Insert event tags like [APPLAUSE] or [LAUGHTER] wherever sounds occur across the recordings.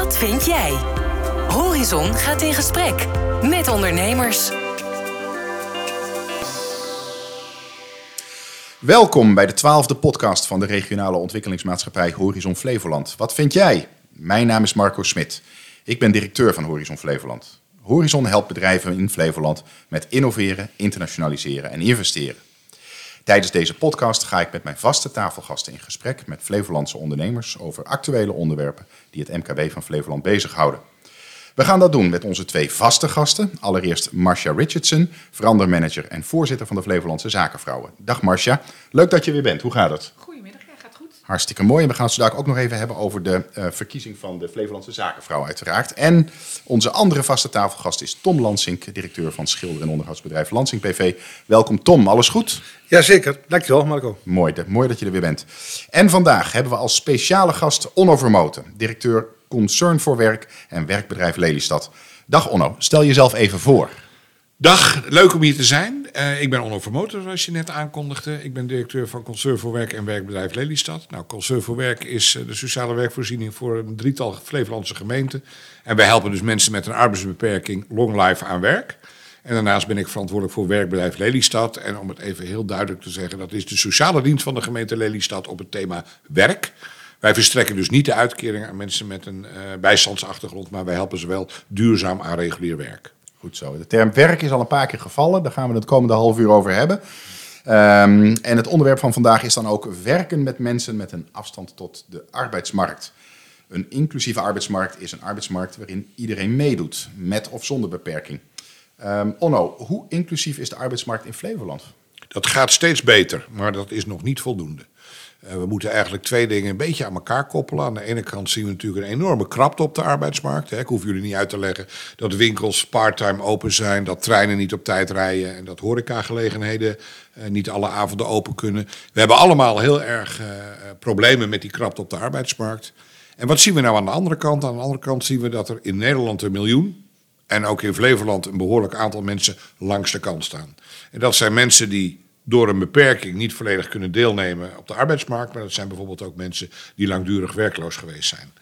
Wat vind jij? Horizon gaat in gesprek met ondernemers. Welkom bij de twaalfde podcast van de regionale ontwikkelingsmaatschappij Horizon Flevoland. Wat vind jij? Mijn naam is Marco Smit. Ik ben directeur van Horizon Flevoland. Horizon helpt bedrijven in Flevoland met innoveren, internationaliseren en investeren. Tijdens deze podcast ga ik met mijn vaste tafelgasten in gesprek met Flevolandse ondernemers over actuele onderwerpen die het MKB van Flevoland bezighouden. We gaan dat doen met onze twee vaste gasten. Allereerst Marcia Richardson, verandermanager en voorzitter van de Flevolandse Zakenvrouwen. Dag Marcia, leuk dat je weer bent. Hoe gaat het? Goedemiddag, ja, gaat goed. Hartstikke mooi. En we gaan het zo ook nog even hebben over de uh, verkiezing van de Flevolandse Zakenvrouw uiteraard. En onze andere vaste tafelgast is Tom Lansink, directeur van schilder- en onderhoudsbedrijf Lansink BV. Welkom Tom, alles goed? Jazeker, dankjewel Marco. Mooi, mooi dat je er weer bent. En vandaag hebben we als speciale gast Onno Vermoten, directeur Concern voor Werk en werkbedrijf Lelystad. Dag Onno, stel jezelf even voor. Dag, leuk om hier te zijn. Uh, ik ben Onno Vermoten, zoals je net aankondigde. Ik ben directeur van Concern voor Werk en werkbedrijf Lelystad. Nou, voor Werk is uh, de sociale werkvoorziening voor een drietal Flevolandse gemeenten. En wij helpen dus mensen met een arbeidsbeperking long life aan werk. En daarnaast ben ik verantwoordelijk voor werkbedrijf Lelystad. En om het even heel duidelijk te zeggen, dat is de sociale dienst van de gemeente Lelystad op het thema werk. Wij verstrekken dus niet de uitkering aan mensen met een uh, bijstandsachtergrond, maar wij helpen ze wel duurzaam aan regulier werk. Goed zo. De term werk is al een paar keer gevallen. Daar gaan we het komende half uur over hebben. Um, en het onderwerp van vandaag is dan ook werken met mensen met een afstand tot de arbeidsmarkt. Een inclusieve arbeidsmarkt is een arbeidsmarkt waarin iedereen meedoet, met of zonder beperking. Um, Onno, hoe inclusief is de arbeidsmarkt in Flevoland? Dat gaat steeds beter, maar dat is nog niet voldoende. Uh, we moeten eigenlijk twee dingen een beetje aan elkaar koppelen. Aan de ene kant zien we natuurlijk een enorme krapte op de arbeidsmarkt. Ik hoef jullie niet uit te leggen dat winkels parttime open zijn, dat treinen niet op tijd rijden en dat horecagelegenheden uh, niet alle avonden open kunnen. We hebben allemaal heel erg uh, problemen met die krapte op de arbeidsmarkt. En wat zien we nou aan de andere kant? Aan de andere kant zien we dat er in Nederland een miljoen en ook in Flevoland een behoorlijk aantal mensen langs de kant staan. En dat zijn mensen die door een beperking niet volledig kunnen deelnemen op de arbeidsmarkt. Maar dat zijn bijvoorbeeld ook mensen die langdurig werkloos geweest zijn.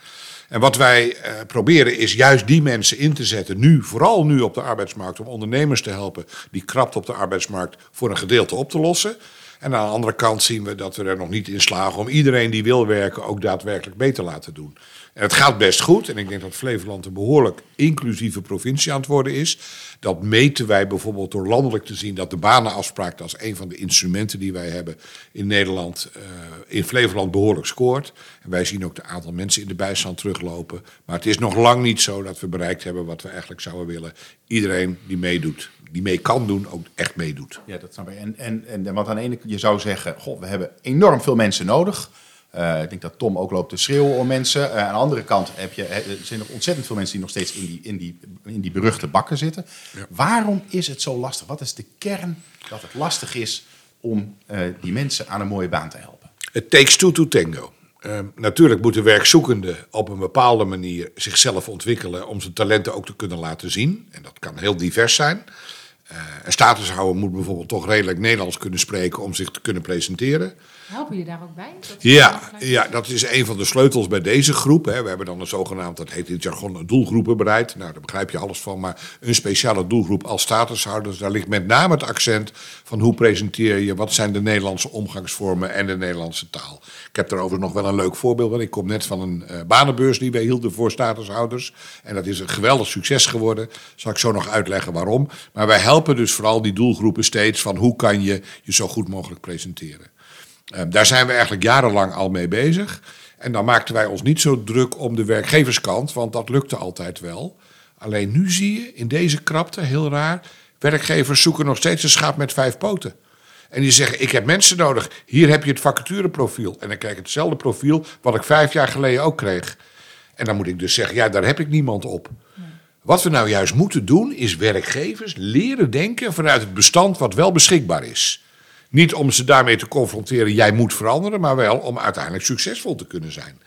En wat wij uh, proberen is juist die mensen in te zetten, nu, vooral nu op de arbeidsmarkt, om ondernemers te helpen die krapt op de arbeidsmarkt voor een gedeelte op te lossen. En aan de andere kant zien we dat we er nog niet in slagen om iedereen die wil werken ook daadwerkelijk mee te laten doen. Het gaat best goed. En ik denk dat Flevoland een behoorlijk inclusieve provincie aan het worden is. Dat meten wij bijvoorbeeld door landelijk te zien dat de banenafspraak, is een van de instrumenten die wij hebben in Nederland, uh, in Flevoland behoorlijk scoort. En wij zien ook de aantal mensen in de bijstand teruglopen. Maar het is nog lang niet zo dat we bereikt hebben wat we eigenlijk zouden willen. Iedereen die meedoet die mee kan doen, ook echt meedoet. Ja, dat snap ik. En, en, en want aan de ene kant, je zou zeggen, goh, we hebben enorm veel mensen nodig. Uh, ik denk dat Tom ook loopt te schreeuwen om mensen. Uh, aan de andere kant heb je, er zijn nog ontzettend veel mensen die nog steeds in die, in die, in die beruchte bakken zitten. Ja. Waarom is het zo lastig? Wat is de kern dat het lastig is om uh, die mensen aan een mooie baan te helpen? Het takes two to tango. Uh, natuurlijk moeten werkzoekenden op een bepaalde manier zichzelf ontwikkelen om zijn talenten ook te kunnen laten zien. En dat kan heel divers zijn. Een statushouder moet bijvoorbeeld toch redelijk Nederlands kunnen spreken om zich te kunnen presenteren. Helpen jullie daar ook bij? Ja, ja, dat is een van de sleutels bij deze groep. Hè. We hebben dan een zogenaamd, dat heet in het jargon, een doelgroepenbeleid. Nou, daar begrijp je alles van. Maar een speciale doelgroep als statushouders, daar ligt met name het accent van hoe presenteer je, wat zijn de Nederlandse omgangsvormen en de Nederlandse taal. Ik heb daarover nog wel een leuk voorbeeld. Want ik kom net van een uh, banenbeurs die wij hielden voor statushouders. En dat is een geweldig succes geworden. Zal ik zo nog uitleggen waarom. Maar wij helpen dus vooral die doelgroepen steeds van hoe kan je je zo goed mogelijk presenteren. Uh, daar zijn we eigenlijk jarenlang al mee bezig. En dan maakten wij ons niet zo druk om de werkgeverskant, want dat lukte altijd wel. Alleen nu zie je in deze krapte, heel raar, werkgevers zoeken nog steeds een schaap met vijf poten. En die zeggen, ik heb mensen nodig, hier heb je het vacatureprofiel. En dan krijg ik hetzelfde profiel wat ik vijf jaar geleden ook kreeg. En dan moet ik dus zeggen, ja, daar heb ik niemand op. Wat we nou juist moeten doen, is werkgevers leren denken vanuit het bestand wat wel beschikbaar is. Niet om ze daarmee te confronteren, jij moet veranderen, maar wel om uiteindelijk succesvol te kunnen zijn.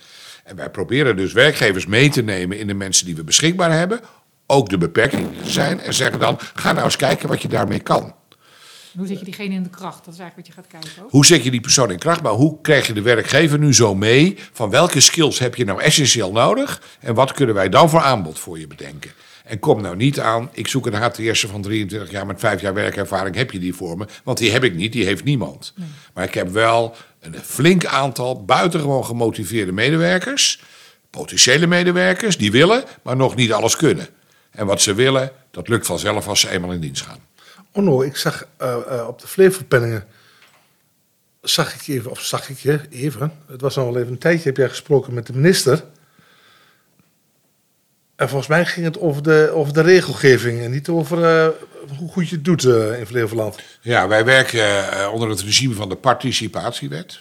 En wij proberen dus werkgevers mee te nemen in de mensen die we beschikbaar hebben, ook de beperkingen zijn, en zeggen dan, ga nou eens kijken wat je daarmee kan. Hoe zet je diegene in de kracht? Dat is eigenlijk wat je gaat kijken ook. Hoe zet je die persoon in kracht? Maar hoe krijg je de werkgever nu zo mee? Van welke skills heb je nou essentieel nodig? En wat kunnen wij dan voor aanbod voor je bedenken? En kom nou niet aan, ik zoek een HTS'er van 23 jaar met 5 jaar werkervaring. Heb je die voor me? Want die heb ik niet, die heeft niemand. Maar ik heb wel een flink aantal buitengewoon gemotiveerde medewerkers. Potentiële medewerkers, die willen, maar nog niet alles kunnen. En wat ze willen, dat lukt vanzelf als ze eenmaal in dienst gaan. Onno, ik zag eh, eh, op de Flevopenningen, zag ik even, of zag ik je even, het was al wel even een tijdje, heb jij gesproken met de minister. En volgens mij ging het over de, de regelgeving en niet over eh, hoe goed je het doet eh, in Flevoland. Ja, wij werken eh, onder het regime van de participatiewet.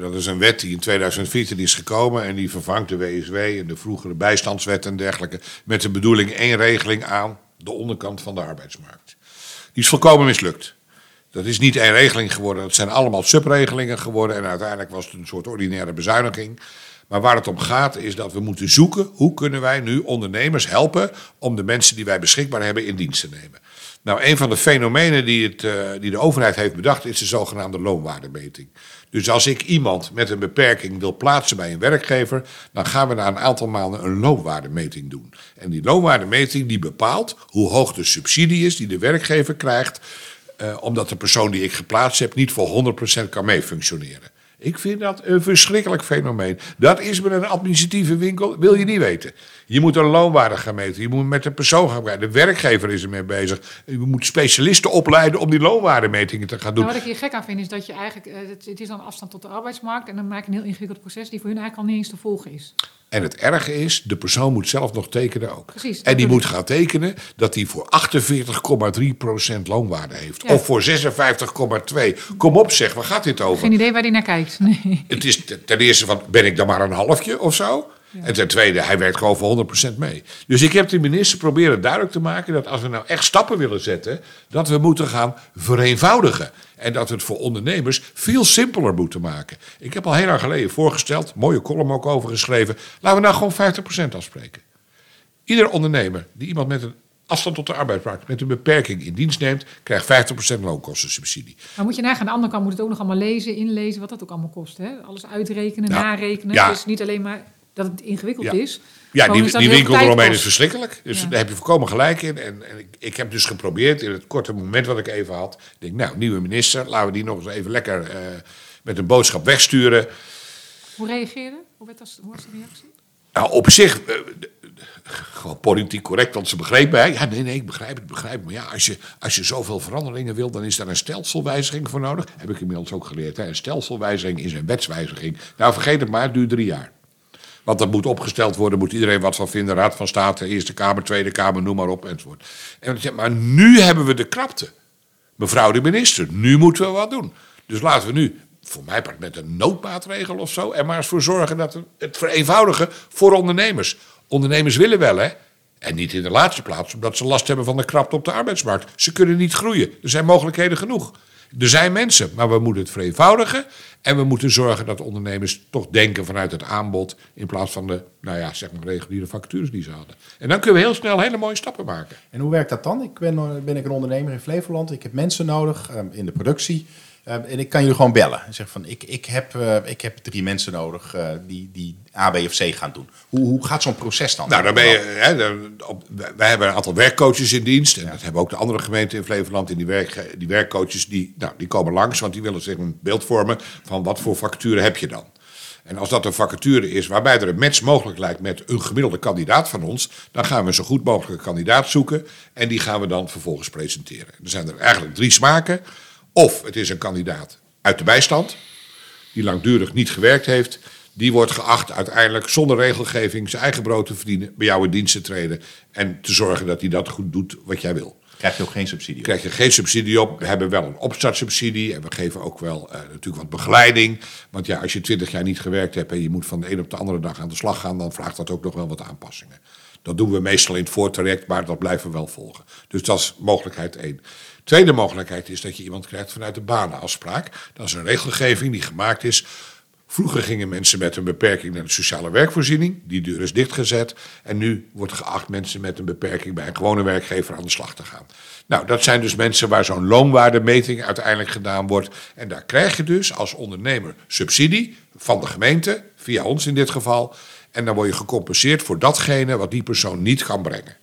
Dat is een wet die in 2014 is gekomen en die vervangt de WSW en de vroegere bijstandswet en dergelijke. Met de bedoeling één regeling aan de onderkant van de arbeidsmarkt. Die is volkomen mislukt. Dat is niet één regeling geworden, dat zijn allemaal subregelingen geworden en uiteindelijk was het een soort ordinaire bezuiniging. Maar waar het om gaat is dat we moeten zoeken hoe kunnen wij nu ondernemers helpen om de mensen die wij beschikbaar hebben in dienst te nemen. Nou, een van de fenomenen die, het, eh, die de overheid heeft bedacht is de zogenaamde loonwaardemeting. Dus als ik iemand met een beperking wil plaatsen bij een werkgever, dan gaan we na een aantal maanden een loonwaardemeting doen. En die loonwaardemeting die bepaalt hoe hoog de subsidie is die de werkgever krijgt, eh, omdat de persoon die ik geplaatst heb niet voor 100% kan meefunctioneren. Ik vind dat een verschrikkelijk fenomeen. Dat is met een administratieve winkel, wil je niet weten. Je moet een loonwaarde gaan meten. Je moet met de persoon gaan kijken. De werkgever is ermee bezig. Je moet specialisten opleiden om die loonwaardemetingen te gaan doen. Nou, wat ik hier gek aan vind is dat je eigenlijk, eh, het, het is dan afstand tot de arbeidsmarkt en dan maak je een heel ingewikkeld proces die voor hun eigenlijk al niet eens te volgen is. En het erge is, de persoon moet zelf nog tekenen ook. Precies, en die moet gaan tekenen dat hij voor 48,3% loonwaarde heeft. Ja. Of voor 56,2%. Kom op zeg, waar gaat dit over? Geen idee waar die naar kijkt. Nee. Het is ten- ten eerste van, ben ik dan maar een halfje of zo? En ten tweede, hij werkt gewoon voor 100% mee. Dus ik heb de minister proberen duidelijk te maken dat als we nou echt stappen willen zetten, dat we moeten gaan vereenvoudigen. En dat we het voor ondernemers veel simpeler moeten maken. Ik heb al heel lang geleden voorgesteld, mooie column ook over geschreven, laten we nou gewoon 50% afspreken. Ieder ondernemer die iemand met een afstand tot de arbeidsmarkt, met een beperking in dienst neemt, krijgt 50% loonkostensubsidie. Maar moet je nagaan, aan de andere kant moet het ook nog allemaal lezen, inlezen, wat dat ook allemaal kost. Hè? Alles uitrekenen, Ja. narekenen. Ja. Dus niet alleen maar dat het ingewikkeld Ja. is. Ja, gewoon die, die winkel eromheen is verschrikkelijk. Dus Ja. daar heb je volkomen gelijk in. En, en ik, ik heb dus geprobeerd in het korte moment wat ik even had. Ik denk, nou, nieuwe minister, laten we die nog eens even lekker eh, met een boodschap wegsturen. Hoe reageerde? Hoe, werd dat, hoe was de reactie? Nou, op zich, eh, gewoon politiek correct, want ze begreep mij. Ja, nee, nee, ik begrijp het, ik begrijp het. Maar ja, als je, als je zoveel veranderingen wil, dan is daar een stelselwijziging voor nodig. Heb ik inmiddels ook geleerd. Hè? Een stelselwijziging is een wetswijziging. Nou, vergeet het maar, het duurt drie jaar. Want dat moet opgesteld worden, moet iedereen wat van vinden. Raad van State, Eerste Kamer, Tweede Kamer, noem maar op, enzovoort. En maar nu hebben we de krapte. Mevrouw de minister, nu moeten we wat doen. Dus laten we nu, voor mij part met een noodmaatregel of zo, er maar eens voor zorgen dat we het vereenvoudigen voor ondernemers. Ondernemers willen wel, hè? En niet in de laatste plaats, omdat ze last hebben van de krapte op de arbeidsmarkt. Ze kunnen niet groeien. Er zijn mogelijkheden genoeg. Er zijn mensen, maar we moeten het vereenvoudigen. En we moeten zorgen dat ondernemers toch denken vanuit het aanbod. In plaats van de, nou ja, zeg maar reguliere vacatures die ze hadden. En dan kunnen we heel snel hele mooie stappen maken. En hoe werkt dat dan? Ik ben, eh, ik een ondernemer in Flevoland. Ik heb mensen nodig eh, in de productie. Eh, en ik kan jullie gewoon bellen. En zeggen van, ik, ik, heb, eh, ik heb drie mensen nodig eh, die, die A, B of C gaan doen. Hoe, hoe gaat zo'n proces dan? Nou, dan ben je, hè, dan- op, wij hebben een aantal werkcoaches in dienst. En dat hebben ook de andere gemeenten in Flevoland. En die, werk, die werkcoaches die, nou, die komen langs, want die willen zich een beeld vormen van wat voor vacature heb je dan. En als dat een vacature is waarbij er een match mogelijk lijkt met een gemiddelde kandidaat van ons, dan gaan we een zo goed mogelijke kandidaat zoeken en die gaan we dan vervolgens presenteren. Er zijn er eigenlijk drie smaken. Of het is een kandidaat uit de bijstand, die langdurig niet gewerkt heeft, die wordt geacht uiteindelijk zonder regelgeving zijn eigen brood te verdienen, bij jou in dienst te treden en te zorgen dat hij dat goed doet wat jij wil. Krijg je ook geen subsidie? krijg je geen subsidie op. We hebben wel een opstartsubsidie en we geven ook wel eh, natuurlijk wat begeleiding. Want ja, als je twintig jaar niet gewerkt hebt en je moet van de een op de andere dag aan de slag gaan, dan vraagt dat ook nog wel wat aanpassingen. Dat doen we meestal in het voortraject, maar dat blijven we wel volgen. Dus dat is mogelijkheid één. Tweede mogelijkheid is dat je iemand krijgt vanuit de banenafspraak. Dat is een regelgeving die gemaakt is Vroeger gingen mensen met een beperking naar de sociale werkvoorziening. Die deur is dichtgezet. En nu wordt geacht mensen met een beperking bij een gewone werkgever aan de slag te gaan. Nou, dat zijn dus mensen waar zo'n loonwaardemeting uiteindelijk gedaan wordt. En daar krijg je dus als ondernemer subsidie van de gemeente, via ons in dit geval. En dan word je gecompenseerd voor datgene wat die persoon niet kan brengen.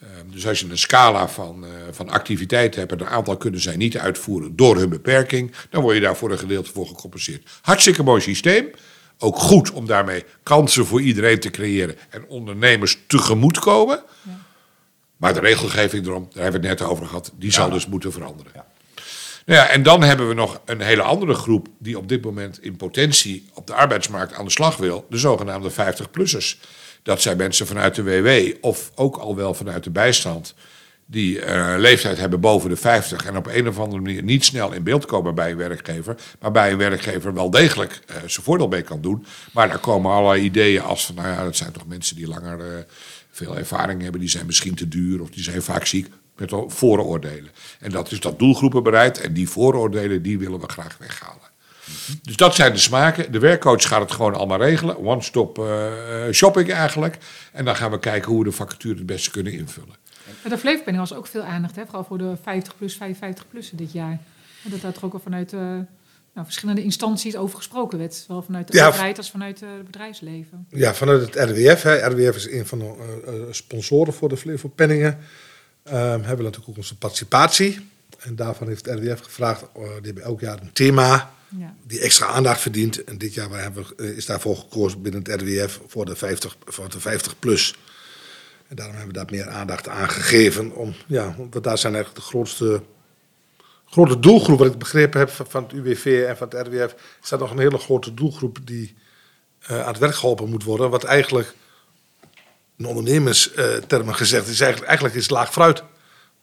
Ehm, dus als je een scala van, uh, van activiteiten hebt en een aantal kunnen zij niet uitvoeren door hun beperking, dan word je daar voor een gedeelte voor gecompenseerd. Hartstikke mooi systeem. Ook goed om daarmee kansen voor iedereen te creëren en ondernemers tegemoetkomen. Ja. Maar de regelgeving erom, daar hebben we het net over gehad, die zal dus moeten veranderen. Ja. Nou ja, en dan hebben we nog een hele andere groep die op dit moment in potentie op de arbeidsmarkt aan de slag wil, de zogenaamde 50-plussers. Dat zijn mensen vanuit de WW of ook al wel vanuit de bijstand. Die uh, leeftijd hebben boven de 50 en op een of andere manier niet snel in beeld komen bij een werkgever. Maar bij een werkgever wel degelijk uh, zijn voordeel mee kan doen. Maar daar komen allerlei ideeën als van, nou ja, dat zijn toch mensen die langer uh, veel ervaring hebben. Die zijn misschien te duur of die zijn vaak ziek. Met vooroordelen. En dat is dat doelgroepenbereid. En die vooroordelen, die willen we graag weghalen. Dus dat zijn de smaken. De werkcoach gaat het gewoon allemaal regelen. One-stop uh, shopping eigenlijk. En dan gaan we kijken hoe we de vacature het beste kunnen invullen. de Flevopenning was ook veel aandacht, hè? vooral voor de 50 plus, 55 plus dit jaar. En dat daar toch ook al vanuit uh, nou, verschillende instanties over gesproken werd. Zowel vanuit de ja, overheid als vanuit het bedrijfsleven. Ja, vanuit het RWF. Hè. RWF is een van de sponsoren voor de Flevopenningen. Um, hebben we natuurlijk ook onze participatie. En daarvan heeft het RWF gevraagd, die hebben elk jaar een thema ja. die extra aandacht verdient. En dit jaar hebben eh, is daarvoor gekozen binnen het RWF voor de 50, voor de 50 plus. En daarom hebben we daar meer aandacht aan gegeven. Om, ja, want daar zijn eigenlijk de grootste, grote doelgroep, wat ik begrepen heb van het UWV en van het RWF. Is dat nog een hele grote doelgroep die uh, aan het werk geholpen moet worden. Wat eigenlijk, in ondernemerstermen gezegd, is eigenlijk, eigenlijk is laag fruit.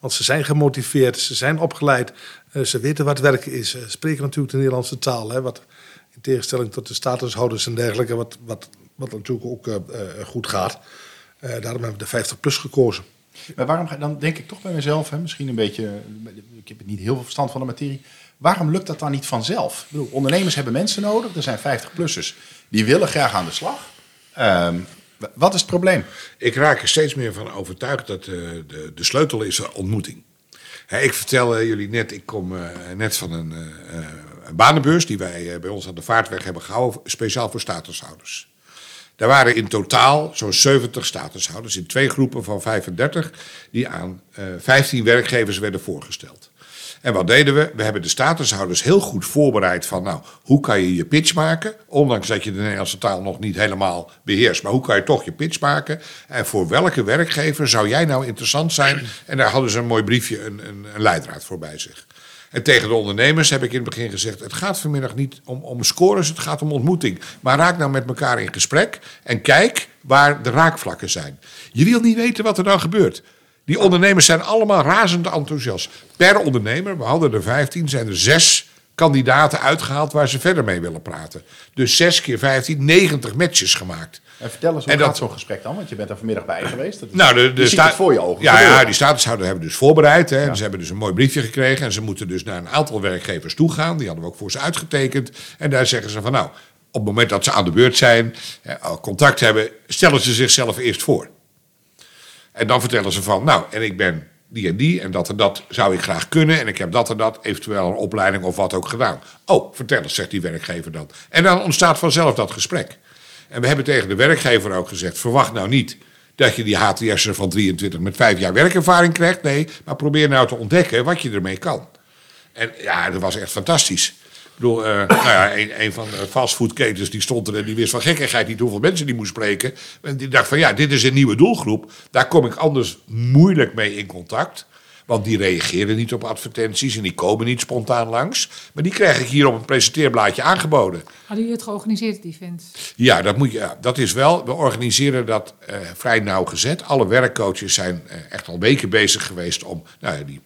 Want ze zijn gemotiveerd, ze zijn opgeleid, uh, ze weten wat werken is. Ze spreken natuurlijk de Nederlandse taal. Hè, wat in tegenstelling tot de statushouders en dergelijke, wat, wat, wat natuurlijk ook uh, goed gaat. daarom hebben we de 50 plus gekozen. Maar waarom dan denk ik toch bij mezelf, hè, misschien een beetje, ik heb niet heel veel verstand van de materie. Waarom lukt dat dan niet vanzelf? Ik bedoel, ondernemers hebben mensen nodig, er zijn 50-plussers die willen graag aan de slag. Um, wat is het probleem? Ik raak er steeds meer van overtuigd dat de, de, de sleutel is ontmoeting. ik vertel jullie net, ik kom uh, net van een, een banenbeurs die wij bij ons aan de Vaartweg hebben gehouden, speciaal voor statushouders. Daar waren in totaal zo'n 70 statushouders in twee groepen van 35 die aan 15 werkgevers werden voorgesteld. En wat deden we? We hebben de statushouders heel goed voorbereid van, nou, hoe kan je je pitch maken? Ondanks dat je de Nederlandse taal nog niet helemaal beheerst, maar hoe kan je toch je pitch maken? En voor welke werkgever zou jij nou interessant zijn? En daar hadden ze een mooi briefje, een, een, een leidraad voor bij zich. En tegen de ondernemers heb ik in het begin gezegd: het gaat vanmiddag niet om, om scores, het gaat om ontmoeting. Maar raak nou met elkaar in gesprek en kijk waar de raakvlakken zijn. Je wil niet weten wat er dan gebeurt. Die ondernemers zijn allemaal razend enthousiast. Per ondernemer, we hadden er 15, zijn er zes kandidaten uitgehaald waar ze verder mee willen praten. Dus 6 keer 15, 90 matches gemaakt. En vertel eens, hoe gaat zo'n gesprek dan? Want je bent er vanmiddag bij geweest. Dat is, nou, de, de voor je ogen. Ja, ja die statushouder hebben dus voorbereid. Hè, en ze hebben dus een mooi briefje gekregen. En ze moeten dus naar een aantal werkgevers toe gaan. Die hadden we ook voor ze uitgetekend. En daar zeggen ze van nou, op het moment dat ze aan de beurt zijn, contact hebben, stellen ze zichzelf eerst voor. En dan vertellen ze van, nou, en ik ben die en die en dat en dat zou ik graag kunnen. En ik heb dat en dat, eventueel een opleiding of wat ook gedaan. Oh, vertel eens, zegt die werkgever dan. En dan ontstaat vanzelf dat gesprek. En we hebben tegen de werkgever ook gezegd, verwacht nou niet dat je die HTS'er van 23 met vijf jaar werkervaring krijgt. Nee, maar probeer nou te ontdekken wat je ermee kan. En ja, dat was echt fantastisch. Ik bedoel, uh, [CLEARS THROAT] nou ja, een, een, van de fastfoodketens die stond er en die wist van gekkigheid niet hoeveel mensen die moest spreken. En die dacht van ja, dit is een nieuwe doelgroep. Daar kom ik anders moeilijk mee in contact. Want die reageren niet op advertenties en die komen niet spontaan langs. Maar die krijg ik hier op een presenteerblaadje aangeboden. Hadden jullie het georganiseerd, die event? Ja, dat, moet je, ja, dat is wel. We organiseren dat uh, vrij nauwgezet. Alle werkcoaches zijn uh, echt al weken bezig geweest om nou, die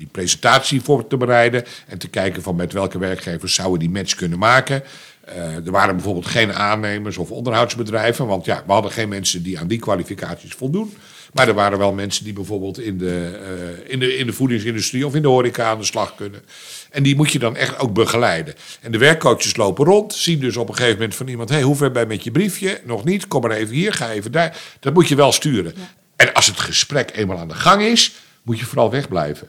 die presentatie voor te bereiden. En te kijken van met welke werkgevers zouden die match kunnen maken. Uh, er waren bijvoorbeeld geen aannemers of onderhoudsbedrijven. Want ja, we hadden geen mensen die aan die kwalificaties voldoen. Maar er waren wel mensen die bijvoorbeeld in de, eh, in, de, in de voedingsindustrie of in de horeca aan de slag kunnen. En die moet je dan echt ook begeleiden. En de werkcoaches lopen rond, zien dus op een gegeven moment van iemand: hey, hoe ver ben je met je briefje? Nog niet, kom maar even hier, ga even daar. Dat moet je wel sturen. En als het gesprek eenmaal aan de gang is, moet je vooral wegblijven.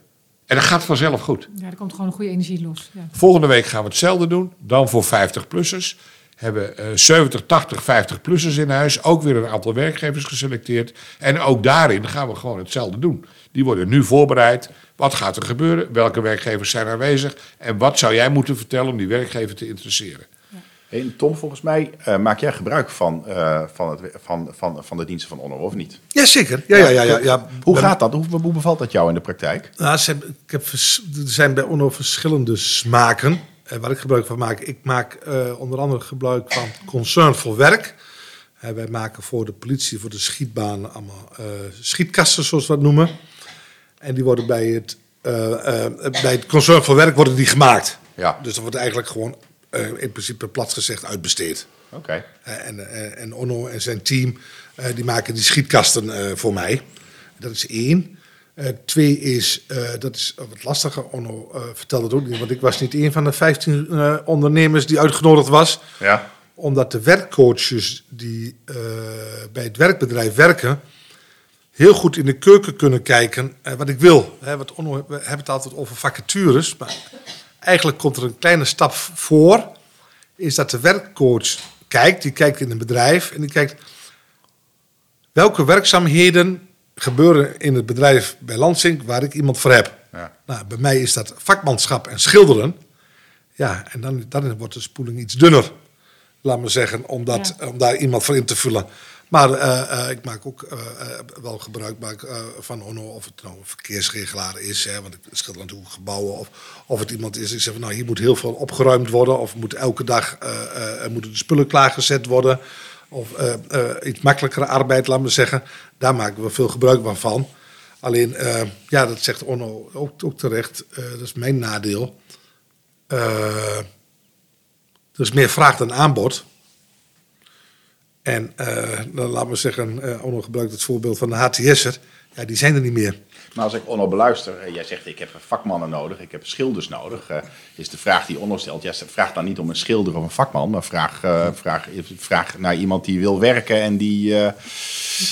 En dat gaat vanzelf goed. Ja, er komt gewoon een goede energie los. Ja. Volgende week gaan we hetzelfde doen, dan voor 50-plussers. Hebben eh 70, 80, 50-plussers in huis. Ook weer een aantal werkgevers geselecteerd. En ook daarin gaan we gewoon hetzelfde doen. Die worden nu voorbereid. Wat gaat er gebeuren? Welke werkgevers zijn aanwezig? En wat zou jij moeten vertellen om die werkgever te interesseren? Hey, Tom, volgens mij eh, maak jij gebruik van, eh, van, het, van, van, van de diensten van Honor, of niet? Jazeker. Ja, ja, ja. ja, ja. Hoe gaat dat? Hoe, hoe bevalt dat jou in de praktijk? Nou, ze hebben- ik heb, er zijn bij ONO verschillende smaken eh, waar ik gebruik van maak. Ik maak onder andere gebruik van Concern voor Werk. Wij maken voor de politie, voor de schietbanen allemaal schietkasten, zoals we dat noemen. En die worden bij het, bij het Concern voor Werk worden die gemaakt. Ja. Dus dat wordt eigenlijk gewoon eh, in principe plat gezegd uitbesteed. Oké. Eh, En, eh, en Onno en zijn team die maken die schietkasten voor mij. Dat is één. Twee is, dat is wat lastiger. Onno vertelde het ook niet, want ik was niet een van de 15 eh, ondernemers die uitgenodigd was. Ja. Omdat de werkcoaches die bij het werkbedrijf werken, heel goed in de keuken kunnen kijken wat ik wil. Hè, wat Onno, we hebben het altijd over vacatures, maar eigenlijk komt er een kleine stap voor. Is dat de werkcoach kijkt, die kijkt in een bedrijf en die kijkt welke werkzaamheden gebeuren in het bedrijf bij Lansing waar ik iemand voor heb. Ja. Nou, bij mij is dat vakmanschap en schilderen. Ja, en dan, dan wordt de spoeling iets dunner. Laat me zeggen, om, dat, om daar iemand voor in te vullen. Maar eh, eh, ik maak ook eh, wel gebruik van Onno, of het nou een verkeersregelaar is, hè, want ik schilder natuurlijk gebouwen, of, of het iemand is die zegt van nou hier moet heel veel opgeruimd worden, of moet elke dag moeten de spullen klaargezet worden, of iets makkelijkere arbeid, laat me zeggen. Daar maken we veel gebruik van. Alleen, ja, dat zegt Onno ook, ook terecht, dat is mijn nadeel. Er is meer vraag dan aanbod. En eh, dan laat me zeggen, eh Onno gebruikt het voorbeeld van de HTS'er. Ja, die zijn er niet meer. Maar als ik Onno beluister, eh, jij zegt ik heb vakmannen nodig, ik heb schilders nodig. eh, is de vraag die Onno stelt, jij vraagt dan niet om een schilder of een vakman, maar vraag, eh, vraag, vraag naar iemand die wil werken en die... wel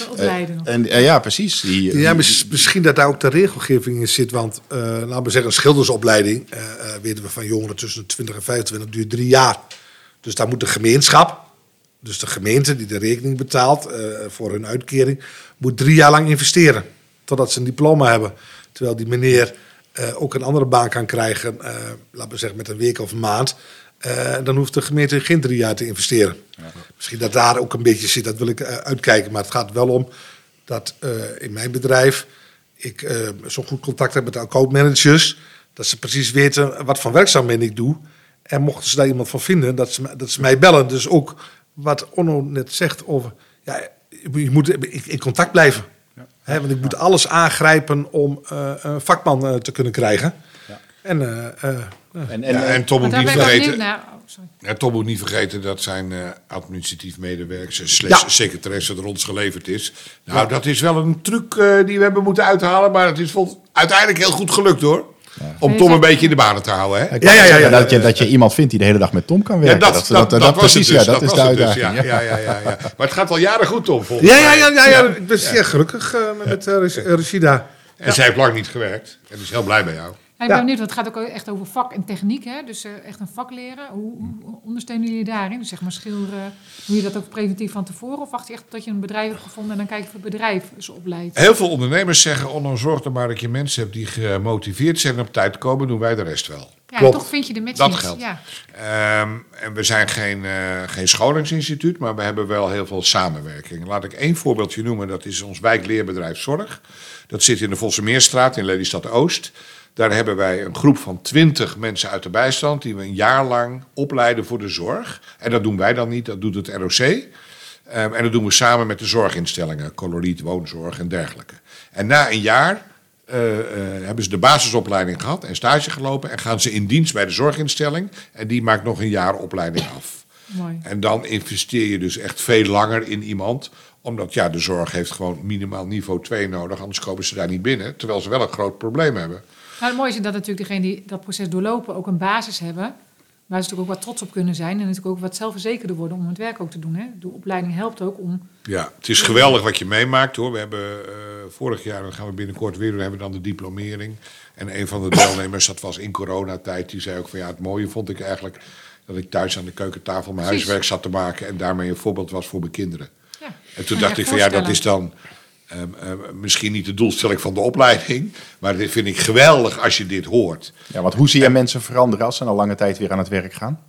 opleiden nog. en, ja, precies. Die, Ja, misschien dat daar ook de regelgeving in zit. Want eh, laten we zeggen, een schildersopleiding, eh, eh, weten we van jongeren tussen de 20 en 25, duurt drie jaar. Dus daar moet de gemeenschap, dus de gemeente die de rekening betaalt eh, voor hun uitkering, moet drie jaar lang investeren. Totdat ze een diploma hebben. Terwijl die meneer eh, ook een andere baan kan krijgen, eh, laten we zeggen met een week of een maand. Dan hoeft de gemeente geen drie jaar te investeren. Misschien dat daar ook een beetje zit, dat wil ik uitkijken. Maar het gaat wel om dat in mijn bedrijf ik eh, zo goed contact heb met de accountmanagers. Dat ze precies weten wat voor werkzaamheden ik doe. En mochten ze daar iemand van vinden, dat ze, dat ze mij bellen. Dus ook wat Onno net zegt over... Ja, je moet in, in contact blijven. Hè, want ik moet alles aangrijpen om eh, een vakman eh, te kunnen krijgen. En eh, eh, en, en, Ja, en Tom moet niet vergeten... naar. Oh, sorry. Ja, Tom moet niet vergeten dat zijn eh, administratief medewerker, slash Ja. secretaresse er ons geleverd is. Nou, dat is wel een truc eh, die we hebben moeten uithalen, maar het is vol- uiteindelijk heel goed gelukt hoor. Om Tom een beetje in de banen te houden. Hè? Ja, ja, ja, dat, je, dat je iemand vindt die de hele dag met Tom kan Ja, werken. dat, dat, dat, was precies, het dus. ja, dat, is de het dus, uitdaging. ja, ja, ja, ja, ja. Maar het gaat al jaren goed, Tom. volgens ja, mij. ja, ja, ja, ja, ik ben zeer gelukkig eh, met eh, Rash- eh, Rashida. En zij heeft lang niet gewerkt. En is heel blij bij jou. Ja, ik ben benieuwd, want het gaat ook echt over vak en techniek. Hè? Dus eh, echt een vak leren. Hoe, hoe ondersteunen jullie daarin? Dus zeg maar schilderen. Doe je dat ook preventief van tevoren? Of wacht je echt tot je een bedrijf hebt gevonden en dan kijk je of het bedrijf ze opleidt? Heel veel ondernemers zeggen, Onno, zorg er maar dat je mensen hebt die gemotiveerd zijn op tijd komen, doen wij de rest wel. Ja, klopt. toch vind je de match Dat niet. geldt. Ja. Ehm, en we zijn geen, eh, geen scholingsinstituut, maar we hebben wel heel veel samenwerking. Laat ik één voorbeeldje noemen. Dat is ons wijkleerbedrijf Zorg. Dat zit in de Vossemeerstraat in Lelystad Oost. Daar hebben wij een groep van twintig mensen uit de bijstand... die we een jaar lang opleiden voor de zorg. En dat doen wij dan niet, dat doet het ROC. Ehm, en dat doen we samen met de zorginstellingen. Coloriet, woonzorg en dergelijke. En na een jaar eh, eh, hebben ze de basisopleiding gehad en stage gelopen. En gaan ze in dienst bij de zorginstelling. En die maakt nog een jaar opleiding af. Mooi. En dan investeer je dus echt veel langer in iemand. Omdat ja, de zorg heeft gewoon minimaal niveau 2 nodig, anders komen ze daar niet binnen. Terwijl ze wel een groot probleem hebben. Nou, het mooie is dat natuurlijk degenen die dat proces doorlopen ook een basis hebben. Waar ze natuurlijk ook wat trots op kunnen zijn. En natuurlijk ook wat zelfverzekerder worden om het werk ook te doen. Hè. De opleiding helpt ook om. Ja, het is geweldig wat je meemaakt hoor. We hebben uh, vorig jaar, dat gaan we binnenkort weer doen, hebben we dan de diplomering. En een van de [COUGHS] deelnemers, dat was in coronatijd, die zei ook van ja, het mooie vond ik eigenlijk dat ik thuis aan de keukentafel mijn Precies. huiswerk zat te maken en daarmee een voorbeeld was voor mijn kinderen. Ja, En toen dacht ik van ja, dat is dan ehm, ehm, misschien niet de doelstelling van de opleiding, maar dit vind ik geweldig als je dit hoort. Ja, want hoe zie je mensen veranderen als ze na lange tijd weer aan het werk gaan?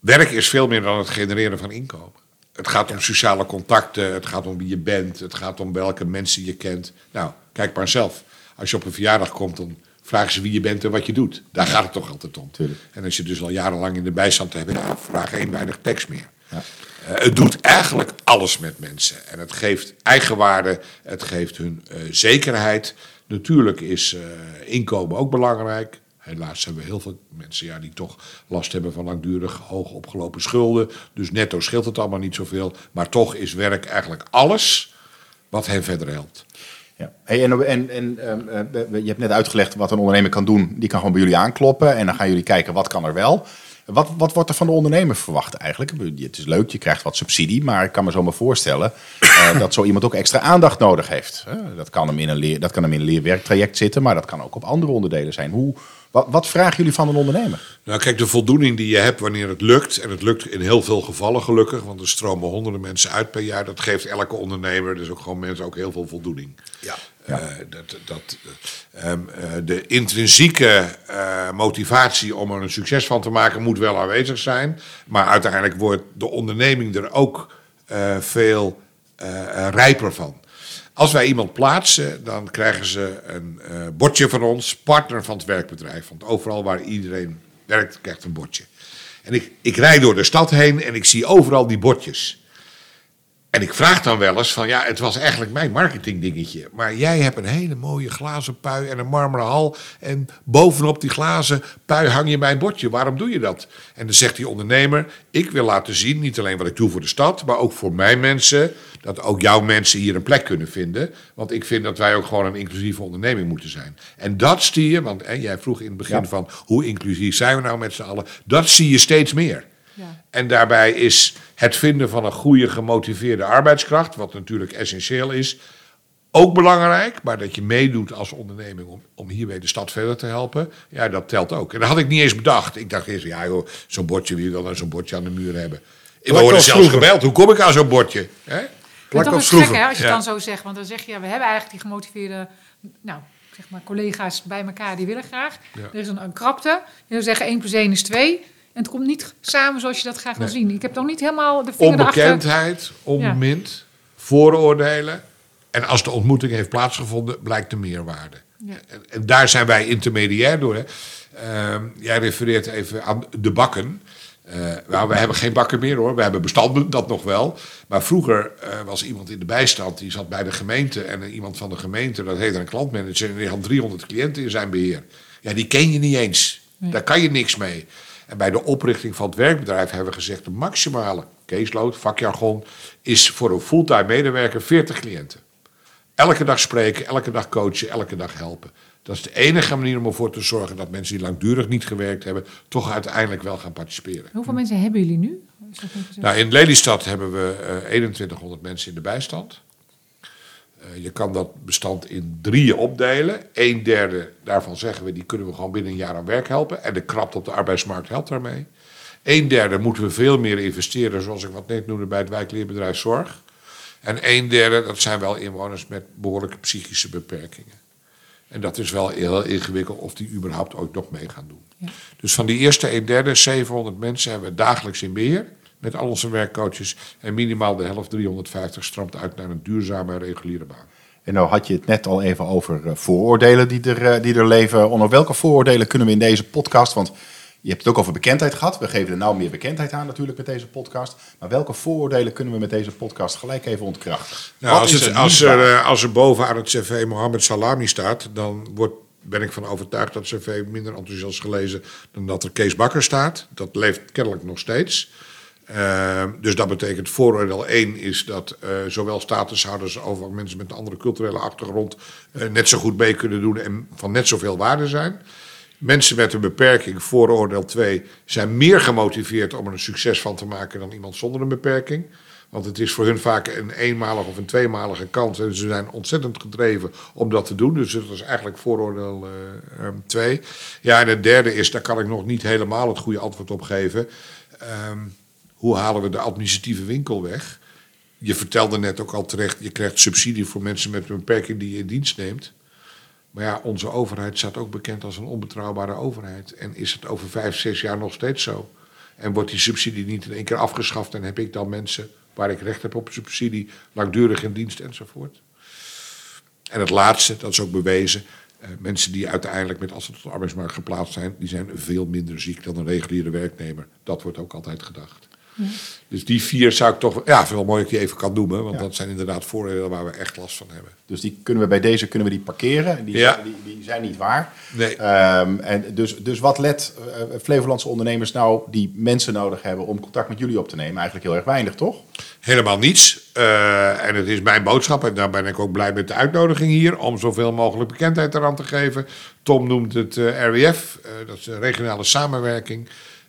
Werk is veel meer dan het genereren van inkomen. Het gaat om sociale contacten, het gaat om wie je bent, het gaat om welke mensen je kent. Nou, kijk maar zelf. Als je op een verjaardag komt, dan vragen ze wie je bent en wat je doet. Daar gaat het toch altijd om. Tuurlijk. En als je dus al jarenlang in de bijstand hebt, vraag één weinig tekst meer. Eh, het doet eigenlijk alles met mensen. En het geeft eigenwaarde, het geeft hun eh, zekerheid. Natuurlijk is eh, inkomen ook belangrijk. Helaas hebben we heel veel mensen ja, die toch last hebben van langdurig hoog opgelopen schulden. Dus netto scheelt het allemaal niet zoveel. Maar toch is werk eigenlijk alles wat hen verder helpt. Ja. Hey, en en, en ehm, eh, je hebt net uitgelegd wat een ondernemer kan doen. Die kan gewoon bij jullie aankloppen en dan gaan jullie kijken wat kan er wel. Wat, wat wordt er van de ondernemer verwacht eigenlijk? Het is leuk, je krijgt wat subsidie, maar ik kan me zo maar voorstellen eh, [CLEARS THROAT] dat zo iemand ook extra aandacht nodig heeft. dat, kan hem in een leer, dat kan hem in een leerwerktraject zitten, maar dat kan ook op andere onderdelen zijn. Hoe, wat, wat vragen jullie van een ondernemer? Nou, kijk, de voldoening die je hebt wanneer het lukt, en het lukt in heel veel gevallen gelukkig, want er stromen honderden mensen uit per jaar, dat geeft elke ondernemer, dus ook gewoon mensen, ook heel veel voldoening. Ja. Eh, dat, dat, eh, ehm, eh, de intrinsieke motivatie om er een succes van te maken moet wel aanwezig zijn. Maar uiteindelijk wordt de onderneming er ook veel rijper van. Als wij iemand plaatsen, dan krijgen ze een bordje van ons, partner van het werkbedrijf. Want overal waar iedereen werkt, krijgt een bordje. En ik, ik rijd door de stad heen en ik zie overal die bordjes. En ik vraag dan wel eens van, ja, het was eigenlijk mijn marketingdingetje. Maar jij hebt een hele mooie glazen pui en een marmeren hal. En bovenop die glazen pui hang je mijn bordje. Waarom doe je dat? En dan zegt die ondernemer, ik wil laten zien, niet alleen wat ik doe voor de stad, maar ook voor mijn mensen. Dat ook jouw mensen hier een plek kunnen vinden. Want ik vind dat wij ook gewoon een inclusieve onderneming moeten zijn. En dat zie je, want hè, jij vroeg in het begin Ja. van, hoe inclusief zijn we nou met z'n allen? Dat zie je steeds meer. Ja. En daarbij is het vinden van een goede gemotiveerde arbeidskracht, wat natuurlijk essentieel is, ook belangrijk. Maar dat je meedoet als onderneming om, om hiermee de stad verder te helpen, ja, dat telt ook. En dat had ik niet eens bedacht. Ik dacht eerst, ja joh, zo'n bordje, wie wil nou zo'n bordje aan de muur hebben? Ik word zelfs vroeger. gebeld, hoe kom ik aan zo'n bordje? Hè? Plak toch als is gek hè, als je Ja. dan zo zegt. Want dan zeg je, ja, we hebben eigenlijk die gemotiveerde nou, zeg maar, collega's bij elkaar die willen graag. Ja. Er is een, een krapte. Je zou zeggen 1 plus 1 is 2. En het komt niet samen zoals je dat graag wil zien. Ik heb nog niet helemaal de vinger erachter. Onbekendheid, onbemind, vooroordelen. En als de ontmoeting heeft plaatsgevonden, blijkt de meerwaarde. Ja. En, en daar zijn wij intermediair door. Hè. Ehm, jij refereert even aan de bakken. Eh, nou, we hebben geen bakken meer hoor. We hebben bestanden, dat nog wel. Maar vroeger eh, was iemand in de bijstand, die zat bij de gemeente. En iemand van de gemeente, dat heette een klantmanager. En die had 300 cliënten in zijn beheer. Ja, die ken je niet eens. Nee. Daar kan je niks mee. En bij de oprichting van het werkbedrijf hebben we gezegd... de maximale caseload, vakjargon, is voor een fulltime medewerker 40 cliënten. Elke dag spreken, elke dag coachen, elke dag helpen. Dat is de enige manier om ervoor te zorgen dat mensen die langdurig niet gewerkt hebben, toch uiteindelijk wel gaan participeren. Hoeveel mensen hebben jullie nu? Nou, in Lelystad hebben we eh 2100 mensen in de bijstand. Eh, je kan dat bestand in drieën opdelen. Een derde daarvan zeggen we, die kunnen we gewoon binnen een jaar aan werk helpen. En de krapte op de arbeidsmarkt helpt daarmee. Een derde moeten we veel meer investeren, zoals ik wat net noemde bij het wijkleerbedrijf Zorg. En een derde, dat zijn wel inwoners met behoorlijke psychische beperkingen. En dat is wel heel ingewikkeld of die überhaupt ooit nog mee gaan doen. Ja. Dus van die eerste een derde, 700 mensen hebben we dagelijks in beheer. Met al onze werkcoaches. En minimaal de helft, 350, stroomt uit naar een duurzame reguliere baan. En nou had je het net al even over eh, vooroordelen die er, eh, die er leven. Onder welke vooroordelen kunnen we in deze podcast, want je hebt het ook over bekendheid gehad. We geven er nou meer bekendheid aan natuurlijk met deze podcast. Maar welke vooroordelen kunnen we met deze podcast gelijk even ontkrachten? Nou, als, het, er als, er, eh, als er bovenaan het cv Mohammed Salami staat, dan wordt, ben ik van overtuigd dat cv minder enthousiast gelezen dan dat er Kees Bakker staat. Dat leeft kennelijk nog steeds. Ehm, dus dat betekent vooroordeel 1 is dat uh, zowel statushouders als ook mensen met een andere culturele achtergrond uh, net zo goed mee kunnen doen en van net zoveel waarde zijn. Mensen met een beperking, vooroordeel 2, zijn meer gemotiveerd om er een succes van te maken dan iemand zonder een beperking. Want het is voor hun vaak een eenmalige of een tweemalige kans. En ze zijn ontzettend gedreven om dat te doen. Dus dat is eigenlijk vooroordeel 2. Uh, ja, en het derde is, daar kan ik nog niet helemaal het goede antwoord op geven. Um, hoe halen we de administratieve winkel weg? Je vertelde net ook al terecht, je krijgt subsidie voor mensen met een beperking die je in dienst neemt. Maar ja, onze overheid staat ook bekend als een onbetrouwbare overheid. En is het over vijf, zes jaar nog steeds zo? En wordt die subsidie niet in één keer afgeschaft en heb ik dan mensen waar ik recht heb op subsidie, langdurig in dienst enzovoort? En het laatste, dat is ook bewezen, uh, mensen die uiteindelijk met ze tot de arbeidsmarkt geplaatst zijn, die zijn veel minder ziek dan een reguliere werknemer. Dat wordt ook altijd gedacht. Dus die vier zou ik toch... Ja, veel mooi dat je even kan noemen. Want dat zijn inderdaad voordelen waar we echt last van hebben. Dus die kunnen we bij deze kunnen we die parkeren. Die, Ja. zijn, die, die zijn niet waar. Nee. Ehm, en dus, dus wat let eh, Flevolandse ondernemers nou die mensen nodig hebben om contact met jullie op te nemen? Eigenlijk heel erg weinig, toch? Helemaal niets. Eh, en het is mijn boodschap, en daar ben ik ook blij met de uitnodiging hier, om zoveel mogelijk bekendheid eraan te geven. Tom noemt het eh, RWF, dat is regionale samenwerking.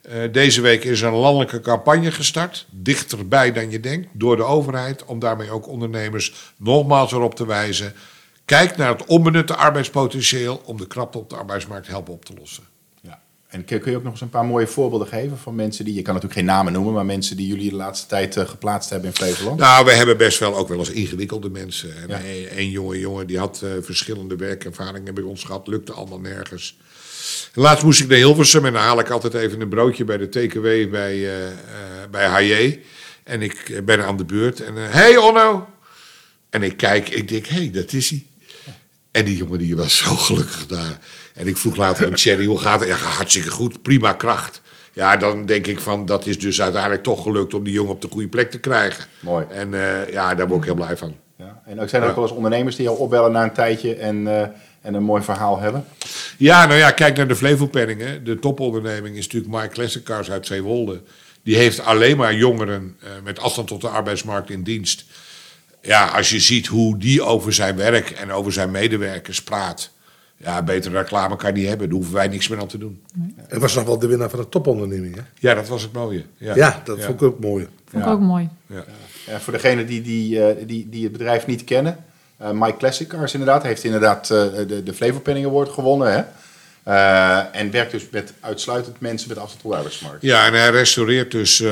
Eh, deze week is een landelijke campagne gestart, dichterbij dan je denkt, door de overheid, om daarmee ook ondernemers nogmaals erop te wijzen. Kijk naar het onbenutte arbeidspotentieel om de krapte op de arbeidsmarkt helpen op te lossen. Ja. En kun je ook nog eens een paar mooie voorbeelden geven van mensen die, je kan natuurlijk geen namen noemen, maar mensen die jullie de laatste tijd eh, geplaatst hebben in Flevoland? Nou, we hebben best wel ook wel eens ingewikkelde mensen. En Ja. een, een jonge jongen die had eh, verschillende werkervaringen bij ons gehad, lukte allemaal nergens. Laatst moest ik naar Hilversum en dan haal ik altijd even een broodje bij de TKW bij, eh, eh, bij HJ. En ik eh, ben aan de beurt en eh hey Onno! En ik kijk, ik denk, hé, hey, dat is hij. En die jongen die was zo gelukkig daar. En ik vroeg later aan Thierry, hoe gaat het? Ja, hartstikke goed, prima kracht. Ja, dan denk ik van, dat is dus uiteindelijk toch gelukt om die jongen op de goede plek te krijgen. Mooi. En ja, daar word ik heel blij van. Ja. En ook zijn er ook wel eens ondernemers die jou opbellen na een tijdje en, en een mooi verhaal hebben? Ja, nou ja, kijk naar de Flevopenningen. De toponderneming is natuurlijk Classic Cars uit Zeewolde. Die heeft alleen maar jongeren eh, met afstand tot de arbeidsmarkt in dienst. Ja, als je ziet hoe die over zijn werk en over zijn medewerkers praat. Ja, betere reclame kan je niet hebben. Daar hoeven wij niks meer aan te doen. En was nog wel de winnaar van de toponderneming, hè? Ja, dat was het mooie. Ja, Ja, dat vond ik ook mooi. Vond ik Ja. ook mooi. Ja. Ja, voor degenen die, die, eh, die, die het bedrijf niet kennen, eh Mike Classic Cars inderdaad, heeft inderdaad eh, de, de Flevopenning Award gewonnen. Hè? Eh, en werkt dus met uitsluitend mensen met afstand tot de arbeidsmarkt. Ja, en hij restaureert dus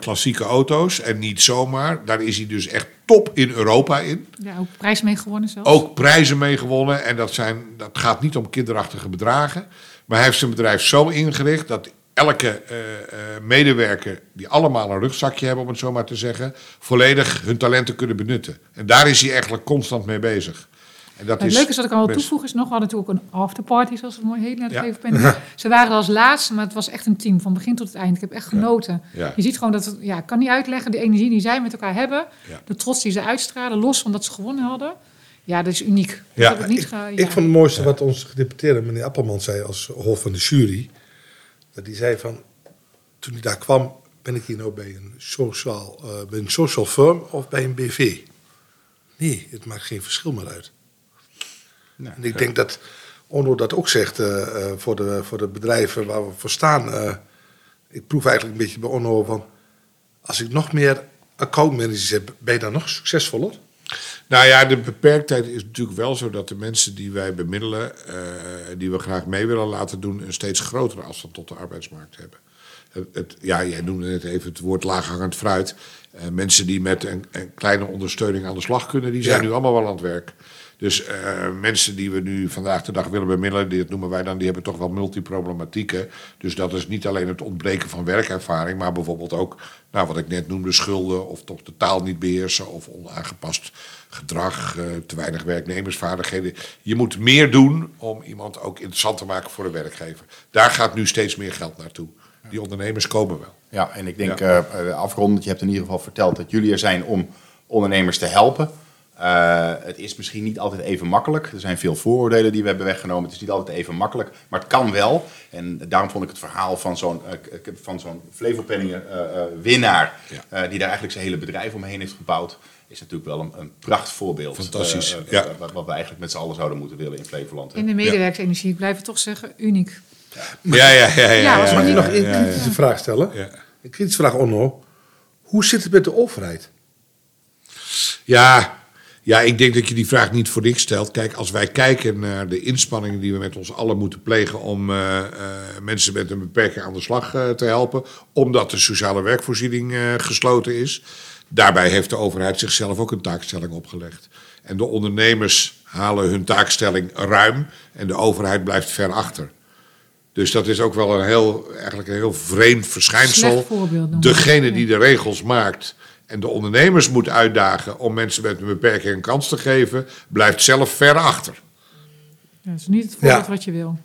klassieke auto's. En niet zomaar. Daar is hij dus echt top in Europa in. Ja, ook prijs mee gewonnen zelfs. Ook prijzen mee gewonnen. En dat, zijn, dat gaat niet om kinderachtige bedragen. Maar hij heeft zijn bedrijf zo ingericht dat elke eh, eh, medewerker, die allemaal een rugzakje hebben, om het zo maar te zeggen, volledig hun talenten kunnen benutten. En daar is hij eigenlijk constant mee bezig. En dat het is leuke is wat ik al wil best- toevoegen is nog, we hadden natuurlijk ook een afterparty, zoals het mooi heet, naar de Ja. [LAUGHS] Ze waren als laatste, maar het was echt een team, van begin tot het eind. Ik heb echt genoten. Ja. Je ziet gewoon dat, het, ja, ik kan niet uitleggen, de energie die zij met elkaar hebben, Ja. de trots die ze uitstralen, los van dat ze gewonnen hadden. Ja, dat is uniek. Ja. Dat heb ik niet Ik, ge- ja. ik vond het mooiste wat onze gedeputeerde meneer Appelman zei als hoofd van de jury. Hij zei van, toen hij daar kwam, ben ik hier nou bij een social, eh, bij een social firm of bij een BV? Nee, het maakt geen verschil meer uit. Nou, En ik denk dat Onno dat ook zegt eh, eh, voor, de, voor de bedrijven waar we voor staan. ik proef eigenlijk een beetje bij Onno van, als ik nog meer accountmanagers heb, ben je dan nog succesvoller? Nou ja, de beperktheid is natuurlijk wel zo dat de mensen die wij bemiddelen, eh, die we graag mee willen laten doen, een steeds grotere afstand tot de arbeidsmarkt hebben. Het, het- ja, jij noemde net even het woord laaghangend fruit. Eh, mensen die met een, een kleine ondersteuning aan de slag kunnen, die zijn Ja. nu allemaal wel aan het werk. Dus eh, mensen die we nu vandaag de dag willen bemiddelen, die, dat noemen wij dan, die hebben toch wel multiproblematieken. Dus dat is niet alleen het ontbreken van werkervaring, maar bijvoorbeeld ook, nou, wat ik net noemde, schulden of toch de taal niet beheersen of onaangepast gedrag, eh, te weinig werknemersvaardigheden. Je moet meer doen om iemand ook interessant te maken voor de werkgever. Daar gaat nu steeds meer geld naartoe. Die ondernemers komen wel. Ja, en ik denk Ja. eh, afrondend, je hebt in ieder geval verteld dat jullie er zijn om ondernemers te helpen. Uh, het is misschien niet altijd even makkelijk. Er zijn veel vooroordelen die we hebben weggenomen. Het is niet altijd even makkelijk, maar het kan wel. En daarom vond ik het verhaal van zo'n uh, van zo'n Flevopenningen uh, winnaar, ja. die daar eigenlijk zijn hele bedrijf omheen heeft gebouwd, is natuurlijk wel een, een prachtvoorbeeld. Fantastisch. ja. Wat, wat, we eigenlijk met z'n allen zouden moeten willen in Flevoland. In de medewerksenergie, ik blijf het toch zeggen, uniek. Ja, ja, ja. ja, ja, Mag ik nog een kritische vraag stellen? Een kritische vraag, Onno. Hoe zit het met de overheid? Ja, ja, ik denk dat je die vraag niet voor niks stelt. Kijk, als wij kijken naar de inspanningen die we met ons allen moeten plegen om uh, uh, mensen met een beperking aan de slag uh, te helpen, omdat de sociale werkvoorziening gesloten is. Daarbij heeft de overheid zichzelf ook een taakstelling opgelegd. En de ondernemers halen hun taakstelling ruim en de overheid blijft ver achter. Dus dat is ook wel een heel, eigenlijk een heel vreemd verschijnsel. Degene die de regels maakt en de ondernemers moet uitdagen om mensen met een beperking een kans te geven, blijft zelf ver achter. Ja, dat is niet het voorbeeld wat je wil.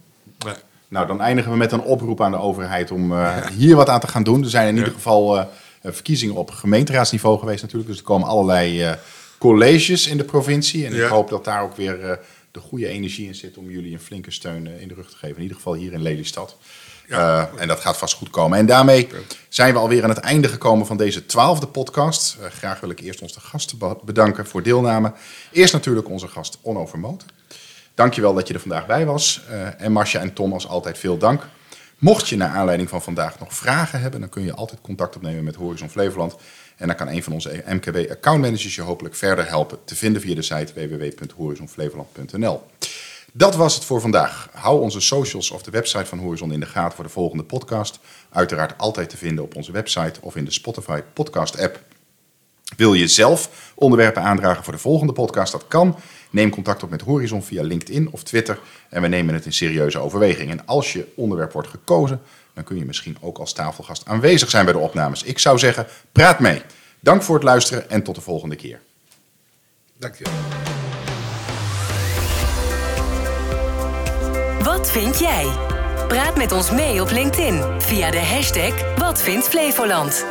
Nee. Nou, dan eindigen we met een oproep aan de overheid om uh, hier wat aan te gaan doen. Er zijn in ieder geval uh, verkiezingen op gemeenteraadsniveau geweest natuurlijk. Dus er komen allerlei uh, colleges in de provincie. En ik hoop dat daar ook weer de goede energie in zit om jullie een flinke steun in de rug te geven. In ieder geval hier in Lelystad. Ja. Uh, en dat gaat vast goed komen. En daarmee zijn we alweer aan het einde gekomen van deze twaalfde podcast. Uh, graag wil ik eerst onze gasten bedanken voor deelname. Eerst natuurlijk onze gast Onno Vermoten. Dankjewel dat je er vandaag bij was. Uh, en Marcia en Tom als altijd veel dank. Mocht je naar aanleiding van vandaag nog vragen hebben, dan kun je altijd contact opnemen met Horizon Flevoland. En dan kan een van onze MKB accountmanagers je hopelijk verder helpen te vinden via de site www.horizonflevoland.nl. Dat was het voor vandaag. Hou onze socials of de website van Horizon in de gaten voor de volgende podcast. Uiteraard altijd te vinden op onze website of in de Spotify podcast app. Wil je zelf onderwerpen aandragen voor de volgende podcast? Dat kan. Neem contact op met Horizon via LinkedIn of Twitter en we nemen het in serieuze overweging. En als je onderwerp wordt gekozen, dan kun je misschien ook als tafelgast aanwezig zijn bij de opnames. Ik zou zeggen, praat mee. Dank voor het luisteren en tot de volgende keer. Dank je. Wat vind jij? Praat met ons mee op LinkedIn via de hashtag Wat vindt Flevoland.